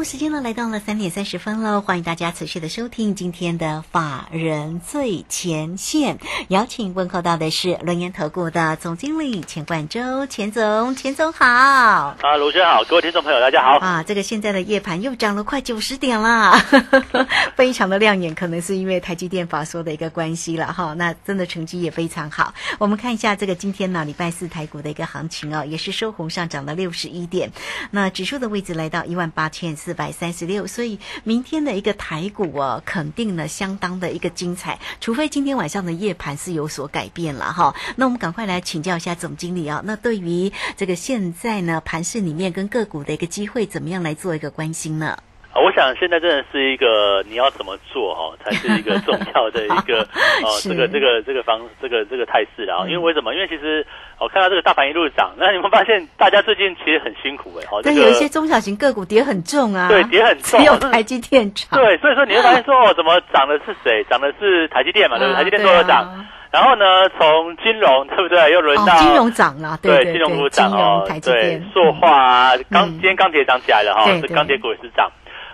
好，时间呢来到了三点三十分了，欢迎大家持续的收听今天的法人最前线，邀请问候到的是轮研投顾的总经理钱冠洲，钱总，钱总好。啊，卢轩好，各位听众朋友大家好。啊，这个现在的夜盘又涨了快九十点啦，非常的亮眼，可能是因为台积电法说的一个关系了哈。那真的成绩也非常好。我们看一下这个今天呢，礼拜四台股的一个行情哦，也是收红上涨了六十一点，那指数的位置来到一万八千四四百三十六，所以明天的一个台股哦，肯定呢相当的一个精彩，除非今天晚上的夜盘是有所改变了哈。那我们赶快来请教一下总经理啊，那对于这个现在呢盘市里面跟个股的一个机会，怎么样来做一个关心呢？啊，我想现在真的是一个你要怎么做哈，才是一个重要的一个 哦，这个这个这个方这个这个态势啊。因为为什么？因为其实我看到这个大盘一路涨，那你们发现大家最近其实很辛苦哎，哦，但有一些中小型个股跌很重啊，对，跌很重，只有台积电涨。对，所以说你会发现说哦，怎么涨的是谁？涨的是台积电嘛，对不对？台积电都有涨。然后呢，从金融对不对？又轮到金融涨了，对，金融股涨哦，对，塑化啊，钢今天钢铁涨起来了哈，这钢铁股也是涨。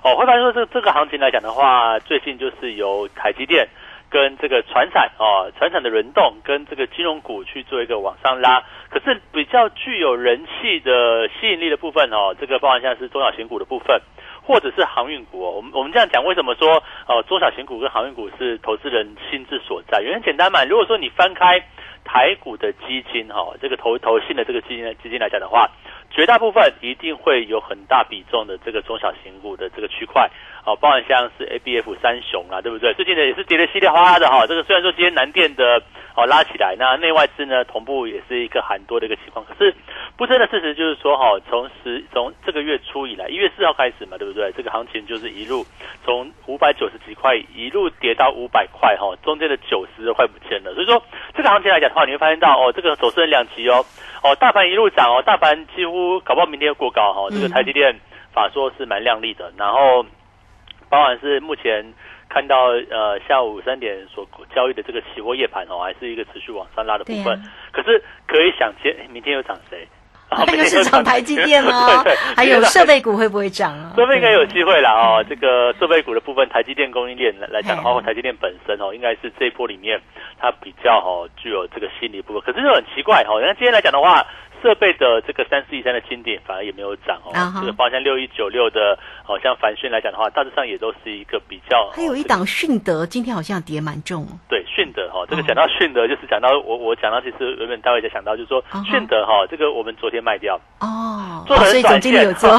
哦，会发现说这这个行情来讲的话，最近就是由台积电跟这个船产哦，船产的轮动跟这个金融股去做一个往上拉。可是比较具有人气的吸引力的部分哦，这个包含像是中小型股的部分，或者是航运股。我们我们这样讲，为什么说哦中小型股跟航运股是投资人心之所在？原因简单嘛，如果说你翻开台股的基金哈，这个投投信的这个基金基金来讲的话。绝大部分一定会有很大比重的这个中小型股的这个区块，哦，包含像是 A B F 三雄啊，对不对？最近呢也是跌得稀里哗啦的哈。这个虽然说今天南电的哦拉起来，那内外资呢同步也是一个很多的一个情况。可是不争的事实就是说哈，从十从这个月初以来，一月四号开始嘛，对不对？这个行情就是一路从五百九十几块一路跌到五百块哈，中间的九十都快不见了。所以说这个行情来讲的话，你会发现到哦，这个走势很两极哦。哦，大盘一路涨哦，大盘几乎搞不好明天又过高哈。这个台积电法说是蛮亮丽的，然后包含是目前看到呃下午三点所交易的这个期货夜盘哦，还是一个持续往上拉的部分。可是可以想见，明天又涨谁？那个是涨台积电哦，对对，还有设备股会不会涨啊？设备应该有机会了哦。这个设备股的部分，台积电供应链来来讲的话，台积电本身哦，应该是这一波里面它比较哦具有这个心理部分。可是就很奇怪哦，那今天来讲的话。设备的这个三四一三的经典反而也没有涨哦，这个包括像六一九六的，哦像凡讯来讲的话，大致上也都是一个比较。还有一档迅德，今天好像跌蛮重。对，迅德哈，这个讲到迅德，就是讲到我我讲到其实原本大卫就想到，就是说迅德哈，这个我们昨天卖掉哦，做的很短线，有做，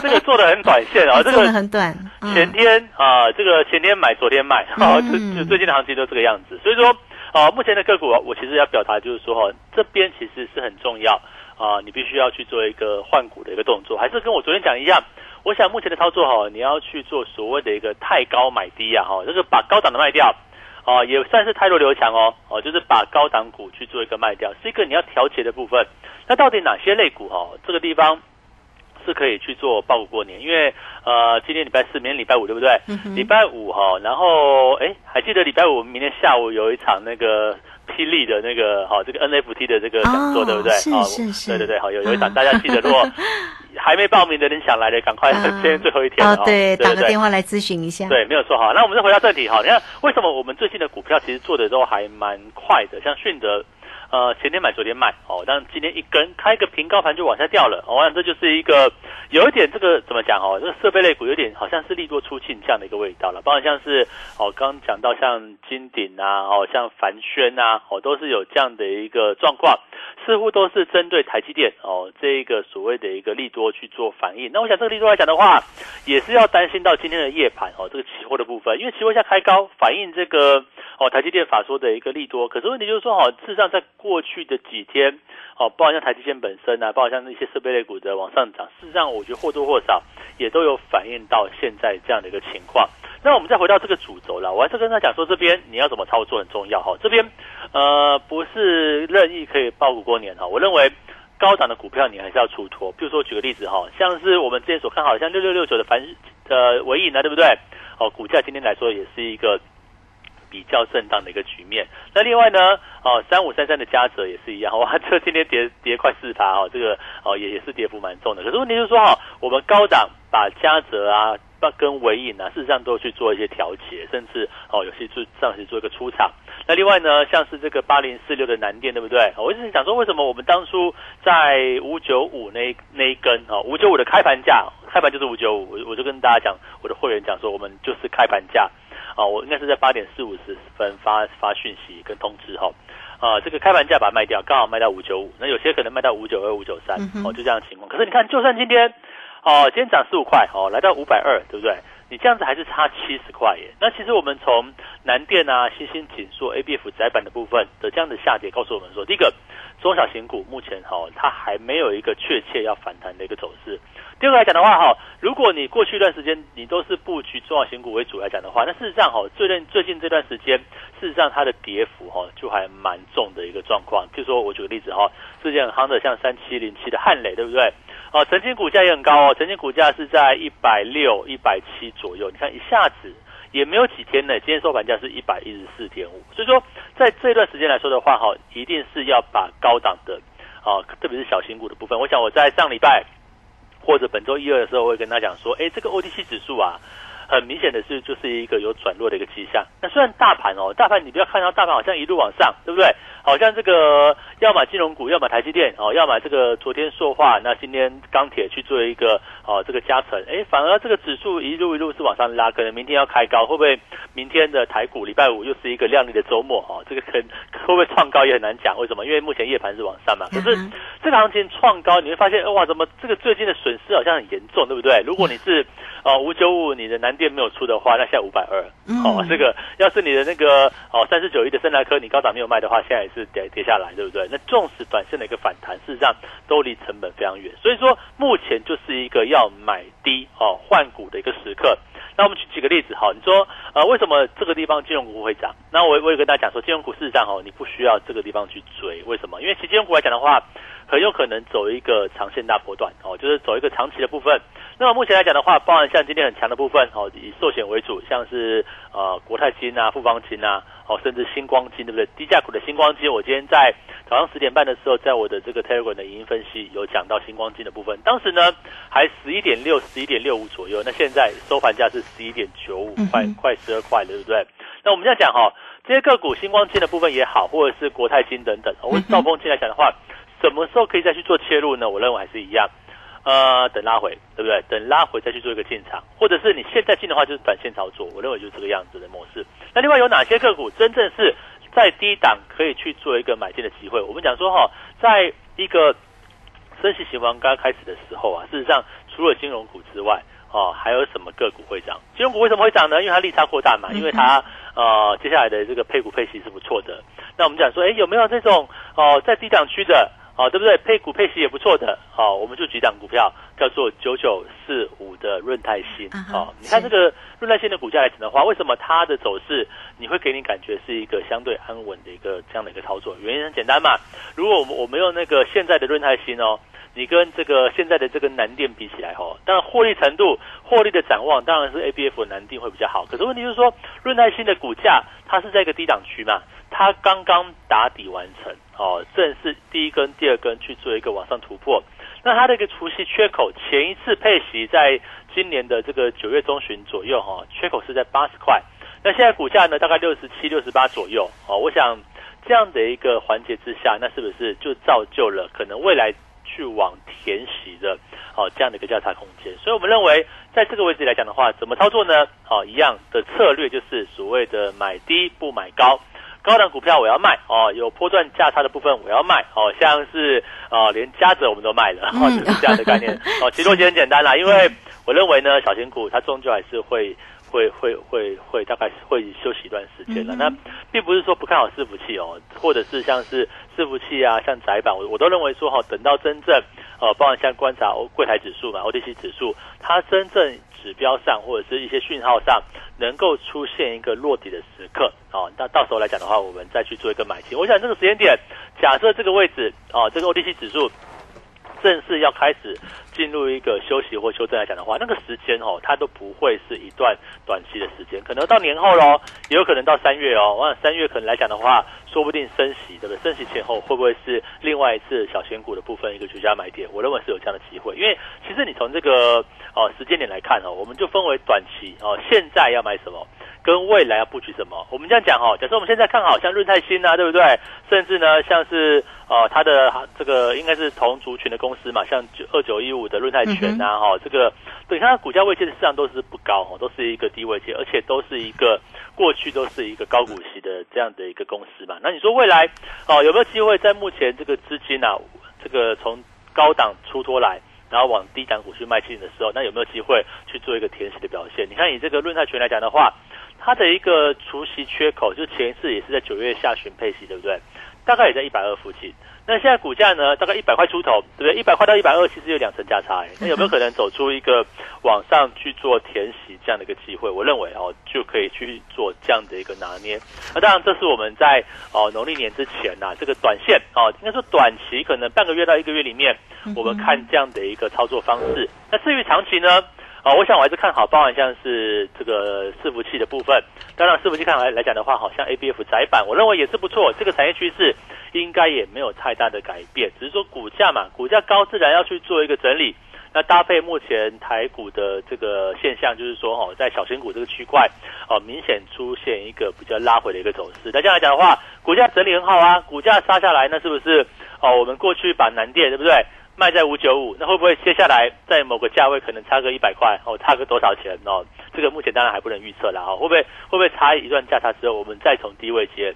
这个做的很短线啊，这个很短。前天啊，这个前天买，昨天卖，好，就就最近的行情都这个样子。所以说，啊，目前的个股，我其实要表达就是说哈，这边其实是很重要。啊，你必须要去做一个换股的一个动作，还是跟我昨天讲一样。我想目前的操作哈，你要去做所谓的一个太高买低啊，哈，就是把高档的卖掉，啊，也算是太弱留强哦，哦，就是把高档股去做一个卖掉，是一个你要调节的部分。那到底哪些类股哈，这个地方是可以去做报股过年？因为呃，今天礼拜四，明天礼拜五，对不对？礼拜五哈，然后哎，还记得礼拜五明天下午有一场那个。霹雳的那个好，这个 NFT 的这个讲座对不对？是是是，对对对，好有有一场，大家记得，如果 还没报名的人想来的，赶快 今天最后一天啊，对，打个电话来咨询一下。对，没有错哈。那我们再回到正题哈，你看为什么我们最近的股票其实做的都还蛮快的，像迅德。呃，前天买，昨天卖，哦，但今天一根开个平高盘就往下掉了，我想这就是一个有一点这个怎么讲哦，这个设备类股有点好像是利多出尽这样的一个味道了，包括像是哦，刚刚讲到像金鼎啊，哦，像凡轩啊，哦，都是有这样的一个状况，似乎都是针对台积电哦这一个所谓的一个利多去做反应。那我想这个利多来讲的话，也是要担心到今天的夜盘哦，这个期货的部分，因为期货下开高反映这个哦台积电法说的一个利多，可是问题就是说哦，事实上在过去的几天，哦，包括像台积电本身啊，包括像那些设备类股的往上涨，事实上我觉得或多或少也都有反映到现在这样的一个情况。那我们再回到这个主轴了，我还是跟他讲说，这边你要怎么操作很重要哈。这边呃不是任意可以爆股过年哈，我认为高档的股票你还是要出脱。比如说举个例子哈，像是我们之前所看好像六六六九的凡呃尾影呢，对不对？哦，股价今天来说也是一个。比较震荡的一个局面。那另外呢，哦，三五三三的嘉泽也是一样，哇，这今天跌跌快四趴哦，这个哦也也是跌幅蛮重的。可是问题就是说哈，我们高档把嘉泽啊、跟尾影啊，事实上都去做一些调节，甚至哦有些做上去做一个出场。那另外呢，像是这个八零四六的南电，对不对？我一直想说，为什么我们当初在五九五那那一根哦，五九五的开盘价，开盘就是五九五，我我就跟大家讲，我的会员讲说，我们就是开盘价。啊，我应该是在八点四五十分发发讯息跟通知哈，啊，这个开盘价把它卖掉，刚好卖到五九五，那有些可能卖到五九二、五九三，哦，就这样情况。可是你看，就算今天，哦，今天涨十五块，哦，来到五百二，对不对？你这样子还是差七十块耶。那其实我们从南电啊、新兴紧缩、A B F 窄板的部分的这样的下跌，告诉我们说，第一个中小型股目前哈，它还没有一个确切要反弹的一个走势。第二个来讲的话，哈，如果你过去一段时间你都是布局中小型股为主来讲的话，那事实上哈，最近最近这段时间，事实上它的跌幅哈就还蛮重的一个状况。就说我举个例子哈，之前很夯的像三七零七的汉磊，对不对？哦，曾经股价也很高哦，曾经股价是在一百六、一百七左右。你看一下子也没有几天呢，今天收盘价是一百一十四点五。所以说，在这段时间来说的话，哈，一定是要把高档的，啊，特别是小型股的部分。我想我在上礼拜。或者本周一二的时候，我会跟他讲说，哎，这个 OTC 指数啊，很明显的是就是一个有转弱的一个迹象。那虽然大盘哦，大盘你不要看到大盘好像一路往上，对不对？好像这个要买金融股，要买台积电哦，要买这个昨天塑化，那今天钢铁去做一个哦这个加成，哎，反而这个指数一路一路是往上拉，可能明天要开高，会不会明天的台股礼拜五又是一个亮丽的周末哦？这个可 会不会创高也很难讲，为什么？因为目前夜盘是往上嘛，可是这个行情创高，你会发现哇，怎么这个最近的损失好像很严重，对不对？如果你是哦五九五你的南电没有出的话，那现在五百二哦，这个要是你的那个哦三十九亿的深来科你高档没有卖的话，现在。是跌跌下来，对不对？那纵使短线的一个反弹，事实上都离成本非常远。所以说，目前就是一个要买低哦换股的一个时刻。那我们举几个例子哈，你说呃为什么这个地方金融股会涨？那我我也跟大家讲说，金融股事实上哦，你不需要这个地方去追。为什么？因为其实金融股来讲的话，很有可能走一个长线大波段哦，就是走一个长期的部分。那么目前来讲的话，包含像今天很强的部分哦，以寿险为主，像是呃国泰金啊、富邦金啊，哦甚至星光金，对不对？低价股的星光金，我今天在早上十点半的时候，在我的这个 Telegram 的影音分析有讲到星光金的部分，当时呢还十一点六、十一点六五左右，那现在收盘价是十一点九五，快快十二块了，对不对？那我们这样讲哈，这些个股星光金的部分也好，或者是国泰金等等，或者兆丰金来讲的话，什么时候可以再去做切入呢？我认为还是一样。呃，等拉回，对不对？等拉回再去做一个进场，或者是你现在进的话，就是短线操作。我认为就是这个样子的模式。那另外有哪些个股真正是在低档可以去做一个买进的机会？我们讲说哈，在一个升息循环刚开始的时候啊，事实上除了金融股之外，哦，还有什么个股会涨？金融股为什么会涨呢？因为它利差扩大嘛，因为它呃接下来的这个配股配息是不错的。那我们讲说，哎，有没有这种哦在低档区的？好，对不对？配股配息也不错的。好，我们就举档股票，叫做九九四五的润泰新。好，你看这个润泰新的股价来讲的话，为什么它的走势你会给你感觉是一个相对安稳的一个这样的一个操作？原因很简单嘛。如果我们我们用那个现在的润泰新哦，你跟这个现在的这个南电比起来哦，当然获利程度、获利的展望当然是 A B F 南电会比较好。可是问题就是说，润泰新的股价它是在一个低档区嘛。它刚刚打底完成，哦，正是第一根、第二根去做一个往上突破。那它的一个除息缺口，前一次配息在今年的这个九月中旬左右，哈，缺口是在八十块。那现在股价呢，大概六十七、六十八左右，哦，我想这样的一个环节之下，那是不是就造就了可能未来去往填息的，哦，这样的一个价差空间？所以我们认为，在这个位置来讲的话，怎么操作呢？哦，一样的策略就是所谓的买低不买高。高档股票我要卖哦，有波段价差的部分我要卖哦，像是啊连嘉泽我们都卖了，哦，就是这样的概念 哦。其实逻辑很简单啦，因为我认为呢，小型股它终究还是会会会会会大概会休息一段时间的。那并不是说不看好伺服器哦，或者是像是伺服器啊，像窄板，我我都认为说哈，等到真正呃，包含像观察柜台指数嘛，OTC 指数，它真正指标上或者是一些讯号上能够出现一个落底的时刻哦，那到时候来讲的话，我们再去做一个买进。我想这个时间点，假设这个位置哦，这个 OTC 指数。正式要开始进入一个休息或修正来讲的话，那个时间哦，它都不会是一段短期的时间，可能到年后喽，也有可能到三月哦。我想三月可能来讲的话，说不定升息，对不对？升息前后会不会是另外一次小选股的部分一个绝佳买点？我认为是有这样的机会，因为其实你从这个哦时间点来看哦，我们就分为短期哦，现在要买什么？跟未来要布局什么？我们这样讲哦，假设我们现在看好像润泰新啊，对不对？甚至呢，像是呃它的这个应该是同族群的公司嘛，像九二九一五的润泰全呐，哈，这个对它的股价位阶的市场都是不高哦，都是一个低位阶，而且都是一个过去都是一个高股息的这样的一个公司嘛。那你说未来哦有没有机会在目前这个资金啊，这个从高档出脱来？然后往低档股去迈进的时候，那有没有机会去做一个填息的表现？你看以这个润泰全来讲的话，它的一个除息缺口，就前一次也是在九月下旬配息，对不对？大概也在一百二附近。那现在股价呢，大概一百块出头，对不对？一百块到一百二，其实有两成价差。那有没有可能走出一个往上去做填息这样的一个机会？我认为哦，就可以去做这样的一个拿捏。那当然，这是我们在哦农历年之前呐，这个短线哦，应该说短期可能半个月到一个月里面，我们看这样的一个操作方式。那至于长期呢？哦，我想我还是看好，包含像是这个伺服器的部分。当然，伺服器看来来讲的话，好像 A B F 窄板，我认为也是不错。这个产业趋势应该也没有太大的改变，只是说股价嘛，股价高自然要去做一个整理。那搭配目前台股的这个现象，就是说哦，在小型股这个区块，哦，明显出现一个比较拉回的一个走势。那这样来讲的话，股价整理很好啊，股价杀下来，那是不是哦？我们过去把南电对不对？卖在五九五，那会不会接下来在某个价位可能差个一百块哦，差个多少钱哦？这个目前当然还不能预测了啊，会不会会不会差一段价差之后，我们再从低位接，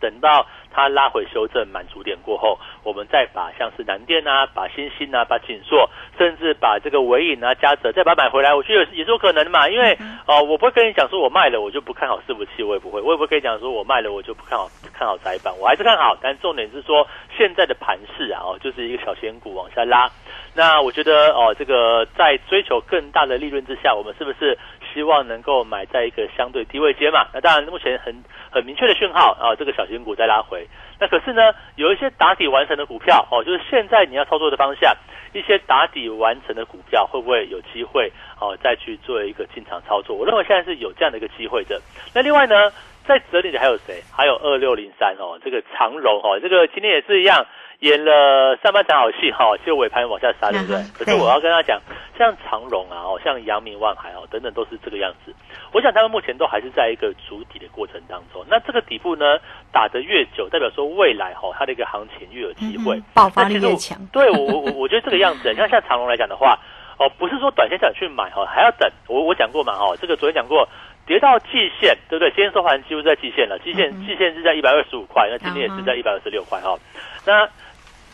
等到。它拉回修正满足点过后，我们再把像是南电啊、把星星啊、把锦硕，甚至把这个尾影啊、嘉泽再把它买回来，我觉得也是有可能的嘛。因为哦，我不会跟你讲说我卖了我就不看好伺服器，我也不会，我也不会跟你讲说我卖了我就不看好看好窄板，我还是看好。但重点是说现在的盘势啊，哦，就是一个小仙股往下拉。那我觉得哦，这个在追求更大的利润之下，我们是不是希望能够买在一个相对低位阶嘛？那当然目前很很明确的讯号啊，这个小型股在拉回。那可是呢，有一些打底完成的股票哦，就是现在你要操作的方向，一些打底完成的股票会不会有机会哦再去做一个进场操作？我认为现在是有这样的一个机会的。那另外呢，在这里的还有谁？还有二六零三哦，这个长荣哦，这个今天也是一样。演了上半场好戏哈，就尾盘往下杀，对不对？可是我要跟他讲，像长荣啊，哦，像阳明、万海哦，等等，都是这个样子。我想他们目前都还是在一个筑底的过程当中。那这个底部呢，打得越久，代表说未来哈，它的一个行情越有机会，爆发力越强。对我，我我我觉得这个样子，像像长荣来讲的话，哦，不是说短线想去买哈，还要等。我我讲过嘛哦，这个昨天讲过，跌到季线，对不对？今天收盘几乎在季线了，季线季线是在一百二十五块，那今天也是在一百二十六块哈。那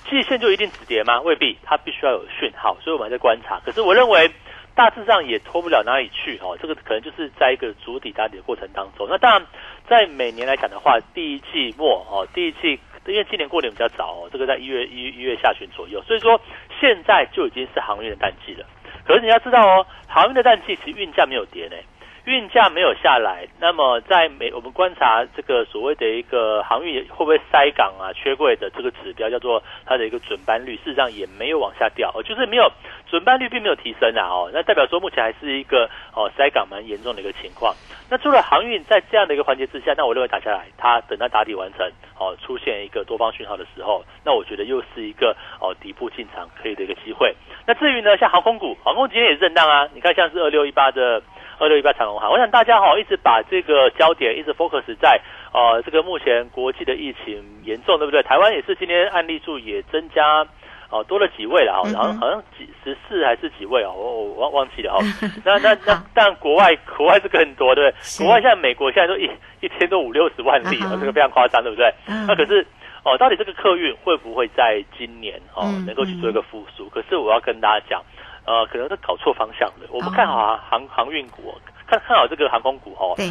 季线就一定止跌吗？未必，它必须要有讯号，所以我们还在观察。可是我认为大致上也拖不了哪里去哦。这个可能就是在一个主底打底的过程当中。那当然，在每年来讲的话，第一季末哦，第一季因为今年过年比较早哦，这个在一月一一月下旬左右，所以说现在就已经是航运的淡季了。可是你要知道哦，航运的淡季其实运价没有跌呢。运价没有下来，那么在每我们观察这个所谓的一个航运会不会塞港啊、缺柜的这个指标，叫做它的一个准班率，事实上也没有往下掉，就是没有准班率并没有提升啊，哦，那代表说目前还是一个哦塞港蛮严重的一个情况。那除了航运在这样的一个环节之下，那我认为打下来，它等它打底完成，哦，出现一个多方讯号的时候，那我觉得又是一个哦底部进场可以的一个机会。那至于呢，像航空股，航空今天也震荡啊，你看像是二六一八的。二六一八长隆哈，我想大家哈一直把这个焦点一直 focus 在呃这个目前国际的疫情严重，对不对？台湾也是今天案例数也增加哦多了几位了哈，然后好像几十四还是几位啊？我我忘忘记了哈。那那那但国外国外是更多对不对？国外现在美国现在都一一天都五六十万例啊，这个非常夸张对不对？那可是哦，到底这个客运会不会在今年哦能够去做一个复苏？可是我要跟大家讲。呃，可能是搞错方向了。我们看好啊，航航运股，看看好这个航空股哦。对，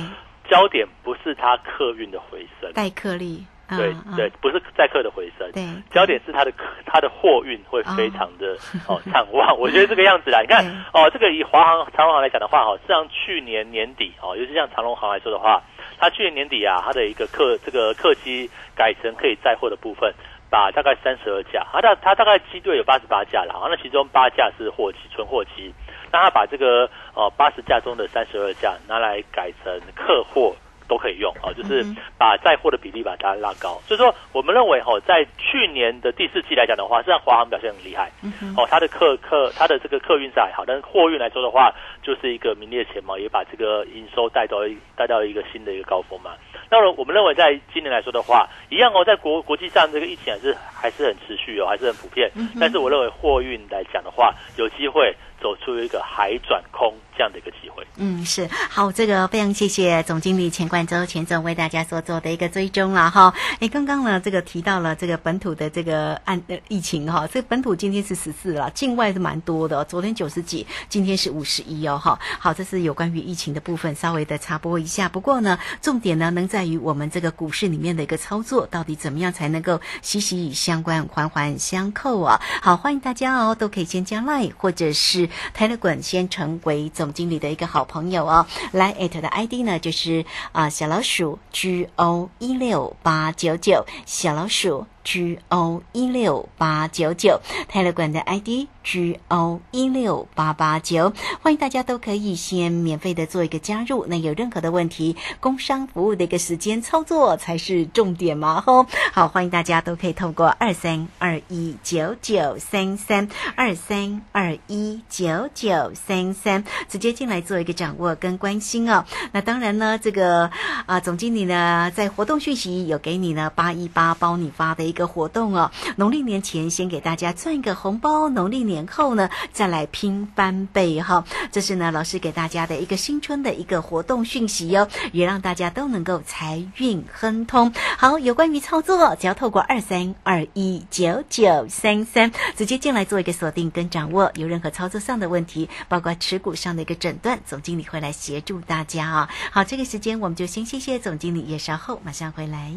焦点不是它客运的回升，代客力。对对，不是载客的回升，对，焦点是它的它的货运会非常的哦畅旺，我觉得这个样子啦，你看哦，这个以华航、长荣航来讲的话，哈，像去年年底哦，尤其像长荣航来说的话，它去年年底啊，它的一个客这个客机改成可以载货的部分，把大概三十二架，它大它大概机队有八十八架了，那其中八架是货机纯货机，那它把这个哦八十架中的三十二架拿来改成客货。都可以用啊，就是把载货的比例把它拉高。所以说，我们认为哈，在去年的第四季来讲的话，实际上华航表现很厉害。哦，它的客客它的这个客运是还好，但是货运来说的话，就是一个名列前茅，也把这个营收带到带到一个新的一个高峰嘛。那么我们认为，在今年来说的话，一样哦，在国国际上这个疫情还是还是很持续哦，还是很普遍。但是我认为货运来讲的话，有机会。走出一个海转空这样的一个机会，嗯，是好，这个非常谢谢总经理钱冠洲钱总为大家所做的一个追踪了哈。哎，刚刚呢，这个提到了这个本土的这个案的疫情哈，这个本土今天是十四了，境外是蛮多的，昨天九十几，今天是五十一哦哈。好，这是有关于疫情的部分，稍微的插播一下。不过呢，重点呢，能在于我们这个股市里面的一个操作，到底怎么样才能够息息相关、环环相扣啊？好，欢迎大家哦，都可以先加 line 或者是。泰勒滚先成为总总经理的一个好朋友哦，来艾特的 ID 呢就是啊小老鼠 G O 一六八九九小老鼠。G O 一六八九九泰勒管的 ID G O 一六八八九，欢迎大家都可以先免费的做一个加入。那有任何的问题，工商服务的一个时间操作才是重点嘛吼。好，欢迎大家都可以透过二三二一九九三三二三二一九九三三直接进来做一个掌握跟关心哦。那当然呢，这个啊总经理呢在活动讯息有给你呢八一八包你发的一。一个活动哦，农历年前先给大家赚一个红包，农历年年后呢再来拼翻倍哈。这是呢老师给大家的一个新春的一个活动讯息哟，也让大家都能够财运亨通。好，有关于操作，只要透过二三二一九九三三直接进来做一个锁定跟掌握。有任何操作上的问题，包括持股上的一个诊断，总经理会来协助大家啊。好，这个时间我们就先谢谢总经理，也稍后马上回来。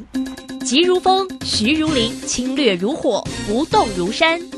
急如风，徐如林。侵略如火，不动如山。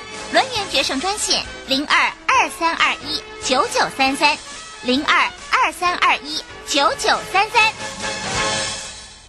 轮圆决胜专线零二二三二一九九三三零二二三二一九九三三。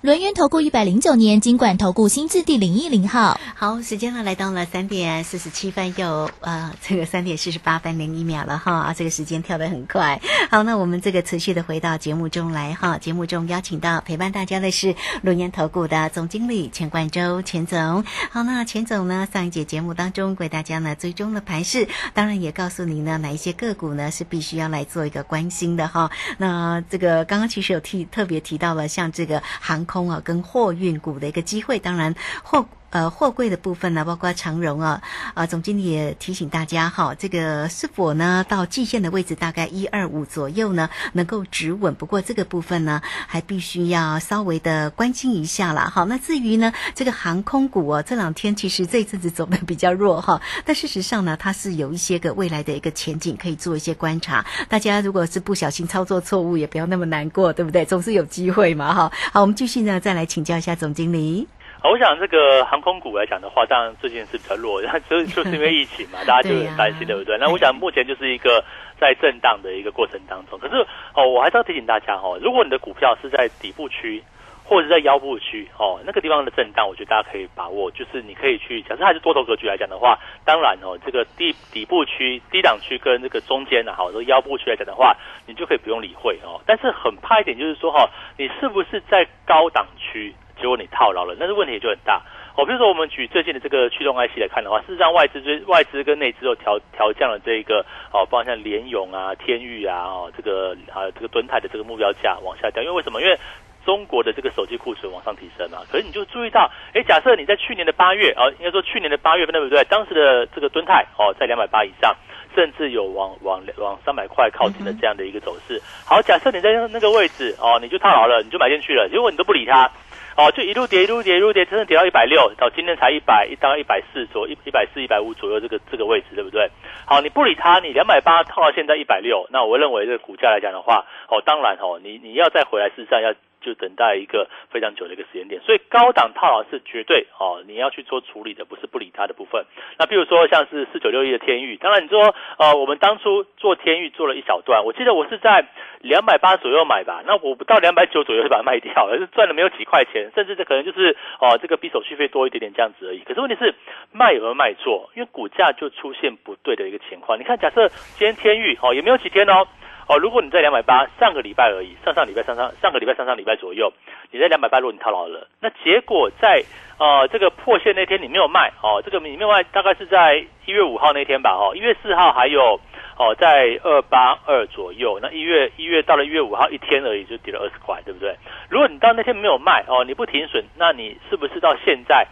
轮源投顾一百零九年金管投顾新字第零一零号，好，时间呢来到了三点四十七分，又呃这个三点四十八分零一秒了哈，啊这个时间跳得很快。好，那我们这个持续的回到节目中来哈，节目中邀请到陪伴大家的是轮源投顾的总经理钱冠洲钱总。好，那钱总呢上一节节目当中为大家呢追踪了盘势，当然也告诉您呢哪一些个股呢是必须要来做一个关心的哈。那这个刚刚其实有提特别提到了像这个航空。空啊，跟货运股的一个机会，当然货。呃，货柜的部分呢，包括长荣啊，啊，总经理也提醒大家哈，这个是否呢到季线的位置大概一二五左右呢，能够止稳。不过这个部分呢，还必须要稍微的关心一下啦。好，那至于呢，这个航空股啊，这两天其实这一阵子走的比较弱哈，但事实上呢，它是有一些个未来的一个前景可以做一些观察。大家如果是不小心操作错误，也不要那么难过，对不对？总是有机会嘛哈。好，我们继续呢，再来请教一下总经理。我想这个航空股来讲的话，当然最近是比较弱，然 后就就是因为疫情嘛，大家就很担心，对不对？那我想目前就是一个在震荡的一个过程当中。可是哦，我还是要提醒大家哦，如果你的股票是在底部区，或者在腰部区哦，那个地方的震荡，我觉得大家可以把握。就是你可以去，假设还是多头格局来讲的话，当然哦，这个底底部区、低档区跟这个中间的，好，说腰部区来讲的话，你就可以不用理会哦。但是很怕一点，就是说哈，你是不是在高档区，结果你套牢了，那是问题就很大。哦，比如说我们举最近的这个驱动 IC 来看的话，事实上外资追外资跟内资都调调降了这个哦，包括像联勇啊、天域啊，哦，这个还有这个敦泰的这个目标价往下掉，因为为什么？因为中国的这个手机库存往上提升嘛。可是你就注意到，哎，假设你在去年的八月，哦，应该说去年的八月份对不对？当时的这个敦泰哦，在两百八以上，甚至有往往往三百块靠近的这样的一个走势。好，假设你在那个位置哦，你就套牢了，你就买进去了，结果你都不理它。哦，就一路跌，一路跌，一路跌，真的跌到一百六，到今天才一百一，到一百四左一一百四一百五左右这个这个位置，对不对？好，你不理它，你两百八套到现在一百六，那我认为这个股价来讲的话，哦，当然哦，你你要再回来，事实上要。就等待一个非常久的一个时间点，所以高档套牢是绝对哦，你要去做处理的，不是不理它的部分。那比如说像是四九六一的天域，当然你说呃，我们当初做天域做了一小段，我记得我是在两百八左右买吧，那我不到两百九左右就把它卖掉了，是赚了没有几块钱，甚至这可能就是哦，这个比手续费多一点点这样子而已。可是问题是卖有没有卖错？因为股价就出现不对的一个情况。你看，假设今天天域哦，也没有几天哦。哦，如果你在两百八，上个礼拜而已，上上礼拜、上上上个礼拜、上上礼拜左右，你在两百八，如果你套牢了，那结果在呃这个破线那天你没有卖，哦，这个你没有卖，大概是在一月五号那天吧，哦，一月四号还有哦在二八二左右，那一月一月到了一月五号一天而已就跌了二十块，对不对？如果你到那天没有卖，哦，你不停损，那你是不是到现在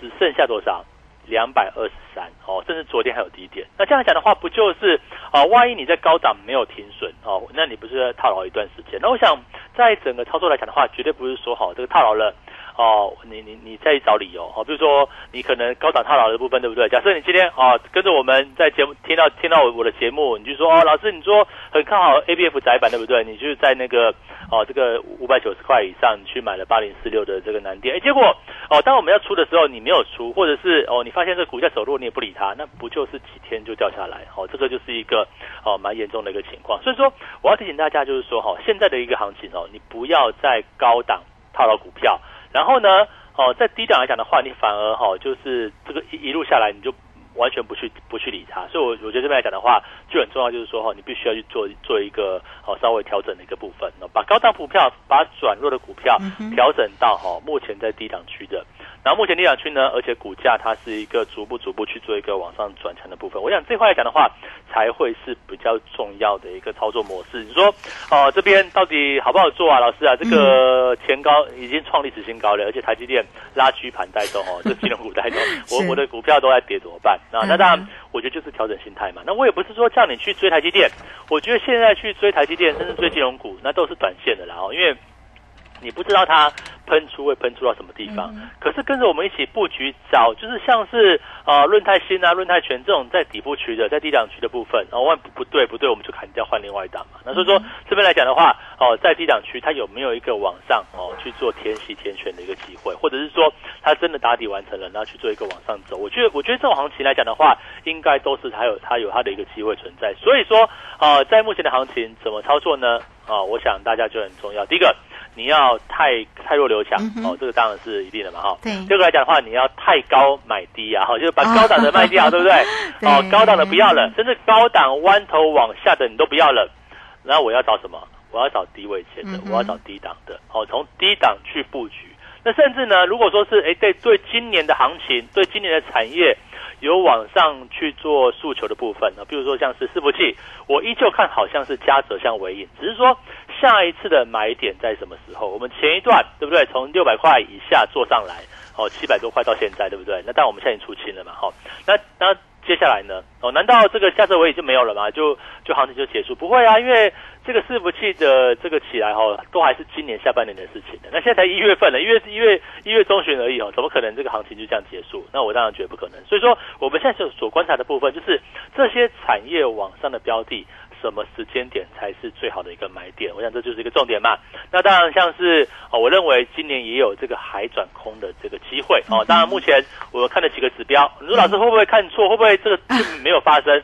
只剩下多少？两百二十三哦，甚至昨天还有低点。那这样讲的话，不就是啊？万一你在高档没有停损哦，那你不是套牢一段时间？那我想，在整个操作来讲的话，绝对不是说好这个套牢了。哦，你你你再找理由哦，比如说你可能高档套牢的部分，对不对？假设你今天啊跟着我们在节目听到听到我我的节目，你就说哦，老师你说很看好 A B F 窄板，对不对？你就在那个哦这个五百九十块以上去买了八零四六的这个南电，哎，结果哦当我们要出的时候你没有出，或者是哦你发现这股价走弱你也不理它，那不就是几天就掉下来？哦，这个就是一个哦蛮严重的一个情况。所以说我要提醒大家，就是说哈现在的一个行情哦，你不要再高档套牢股票。然后呢，哦，在低档来讲的话，你反而哈，就是这个一一路下来，你就完全不去不去理它。所以，我我觉得这边来讲的话，就很重要，就是说哈，你必须要去做做一个哦稍微调整的一个部分，把高档股票，把转弱的股票调整到哈目前在低档区的。然后目前低档区呢，而且股价它是一个逐步逐步去做一个往上转强的部分。我想这块来讲的话，才会是比较重要的一个操作模式。你说，哦，这边到底好不好做啊？老师啊，这个前高已经创历史新高了，而且台积电拉区盘带动哦，这金融股带动，我我的股票都在跌，怎么办？啊那当然，我觉得就是调整心态嘛。那我也不是说叫你去追台积电，我觉得现在去追台积电，甚至追金融股，那都是短线的啦。哦，因为你不知道它。喷出会喷出到什么地方？可是跟着我们一起布局，找就是像是呃润泰新啊、润泰全这种在底部区的、在低档区的部分，然后万不不对不对，我们就砍掉换另外一档嘛。那所以说这边来讲的话，哦，在低档区它有没有一个往上哦去做填息填选的一个机会，或者是说它真的打底完成了，然后去做一个往上走？我觉得我觉得这种行情来讲的话，应该都是它有它有它的一个机会存在。所以说呃，在目前的行情怎么操作呢？啊，我想大家就很重要。第一个。你要太太弱留强哦，这个当然是一定的嘛哈。对，这个来讲的话，你要太高买低啊哈，就是把高档的卖掉，对不对？哦，高档的不要了，甚至高档弯头往下的你都不要了。然后我要找什么？我要找低位切的，我要找低档的。哦，从低档去布局。那甚至呢，如果说是哎对对今年的行情，对今年的产业。有往上去做诉求的部分呢，比如说像是伺服器，我依旧看好像是嘉泽像尾影，只是说下一次的买点在什么时候？我们前一段对不对？从六百块以下做上来，哦，七百多块到现在对不对？那但我们现在已经出清了嘛，哈，那那。接下来呢？哦，难道这个下周尾影就没有了吗？就就行情就结束？不会啊，因为这个伺服器的这个起来哈，都还是今年下半年的事情的。那现在才一月份了，一月一月一月中旬而已哦，怎么可能这个行情就这样结束？那我当然觉得不可能。所以说，我们现在所所观察的部分，就是这些产业网上的标的。什么时间点才是最好的一个买点？我想这就是一个重点嘛。那当然，像是哦，我认为今年也有这个海转空的这个机会哦。当然，目前我看了几个指标，你说老师会不会看错？会不会这个就没有发生？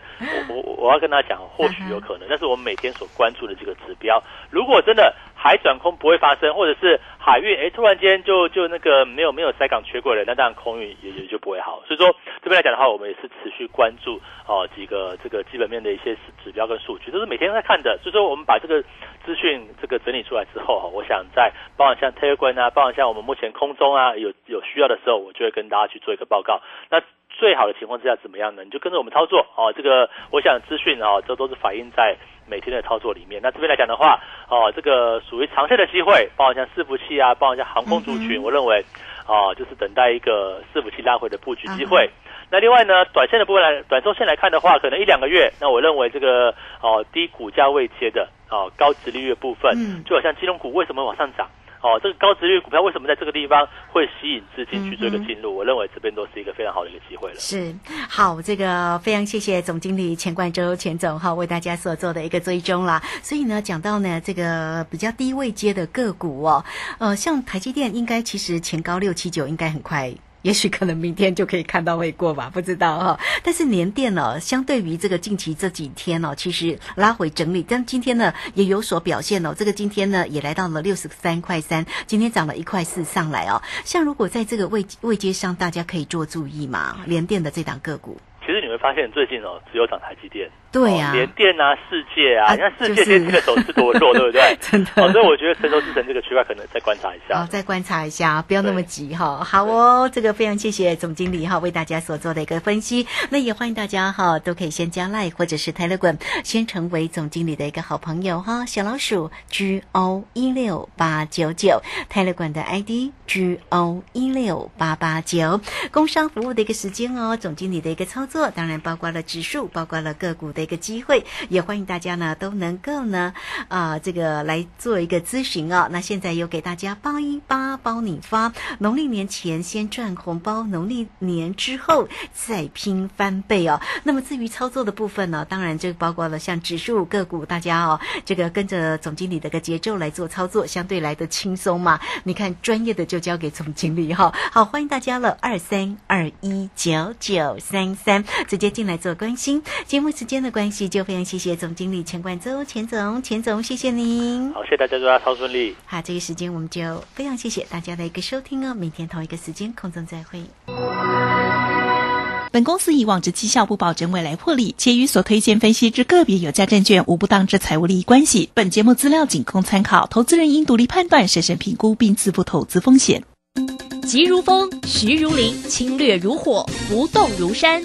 我我我要跟他讲，或许有可能。但是我们每天所关注的这个指标，如果真的。海转空不会发生，或者是海运哎突然间就就那个没有没有塞港缺柜了，那当然空运也也就不会好。所以说这边来讲的话，我们也是持续关注哦几个这个基本面的一些指标跟数据，都是每天在看的。所以说我们把这个资讯这个整理出来之后哈，我想在包含像 Telegram 啊，包含像我们目前空中啊有有需要的时候，我就会跟大家去做一个报告。那最好的情况之下怎么样呢？你就跟着我们操作哦。这个我想资讯啊，这都是反映在。每天的操作里面，那这边来讲的话，哦，这个属于长线的机会，包括像伺服器啊，包括像航空族群，我认为，哦，就是等待一个伺服器拉回的布局机会。那另外呢，短线的部分来，短周线来看的话，可能一两个月，那我认为这个哦低股价位接的哦高值利率部分，就好像金融股为什么往上涨？哦，这个高值率股票为什么在这个地方会吸引资金去做一个进入？我认为这边都是一个非常好的一个机会了。是，好，这个非常谢谢总经理钱冠洲钱总哈为大家所做的一个追踪啦。所以呢，讲到呢这个比较低位接的个股哦，呃，像台积电应该其实前高六七九应该很快。也许可能明天就可以看到未过吧，不知道哈。但是年电呢，相对于这个近期这几天呢，其实拉回整理，但今天呢也有所表现哦。这个今天呢也来到了六十三块三，今天涨了一块四上来哦。像如果在这个位位阶上，大家可以做注意嘛，联电的这档个股。其实你会发现，最近哦，只有涨台积电，对呀，联电啊，世界啊，你看世界今天这个走势多弱，对不对？真的。所以我觉得神州之城这个区块可能再观察一下。哦，再观察一下，不要那么急哈。好哦，这个非常谢谢总经理哈为大家所做的一个分析。那也欢迎大家哈都可以先加 Line 或者是 Telegram，先成为总经理的一个好朋友哈。小老鼠 G O 一六八九九，Telegram 的 ID G O 一六八八九，工商服务的一个时间哦，总经理的一个操作。当然包括了指数，包括了个股的一个机会，也欢迎大家呢都能够呢啊这个来做一个咨询哦。那现在有给大家包一八包你发，农历年前先赚红包，农历年之后再拼翻倍哦。那么至于操作的部分呢，当然就包括了像指数个股，大家哦这个跟着总经理的个节奏来做操作，相对来的轻松嘛。你看专业的就交给总经理哈。好，欢迎大家了，二三二一九九三三。直接进来做关心，节目时间的关系，就非常谢谢总经理钱冠洲钱总，钱总，谢谢您。好，谢谢大家，祝大家超顺利。好，这个时间我们就非常谢谢大家的一个收听哦，明天同一个时间空中再会。本公司以往之绩效不保证未来获利，且与所推荐分析之个别有价证券无不当之财务利益关系。本节目资料仅供参考，投资人应独立判断、审慎评估并自负投资风险。急如风，徐如林，侵略如火，不动如山。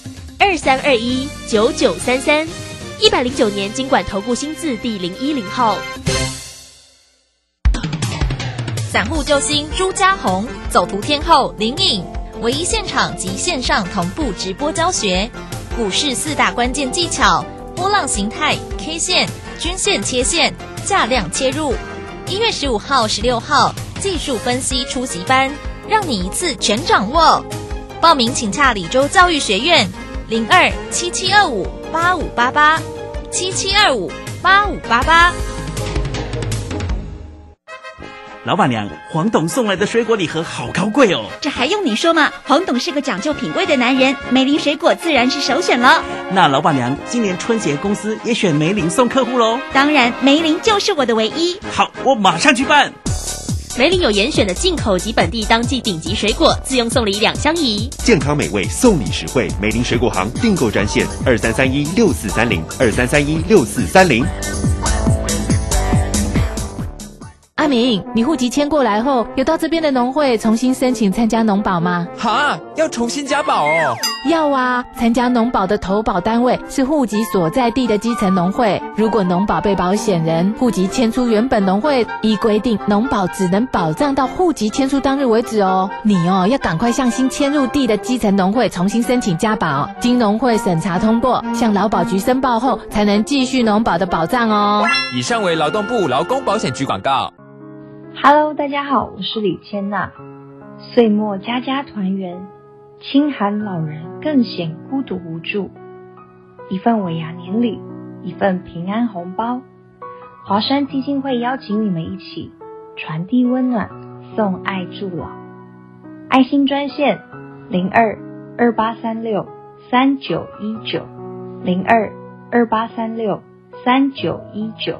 二三二一九九三三，一百零九年经管投顾新字第零一零号。散户救星朱家红，走图天后林颖，唯一现场及线上同步直播教学，股市四大关键技巧：波浪形态、K 线、均线切线、价量切入。一月十五号、十六号技术分析出席班，让你一次全掌握。报名请洽李州教育学院。零二七七二五八五八八，七七二五八五八八。老板娘，黄董送来的水果礼盒好高贵哦！这还用你说吗？黄董是个讲究品味的男人，梅林水果自然是首选了。那老板娘，今年春节公司也选梅林送客户喽？当然，梅林就是我的唯一。好，我马上去办。梅林有严选的进口及本地当季顶级水果，自用送礼两相宜，健康美味，送礼实惠。梅林水果行订购专线：二三三一六四三零二三三一六四三零。阿明，你户籍迁过来后，有到这边的农会重新申请参加农保吗？哈，要重新加保哦。要啊，参加农保的投保单位是户籍所在地的基层农会。如果农保被保险人户籍迁出原本农会，依规定，农保只能保障到户籍迁出当日为止哦。你哦，要赶快向新迁入地的基层农会重新申请加保，经农会审查通过，向劳保局申报后，才能继续农保的保障哦。以上为劳动部劳工保险局广告。Hello，大家好，我是李千娜。岁末家家团圆，清寒老人更显孤独无助。一份尾牙年礼，一份平安红包。华山基金会邀请你们一起传递温暖，送爱助老。爱心专线零二二八三六三九一九零二二八三六三九一九。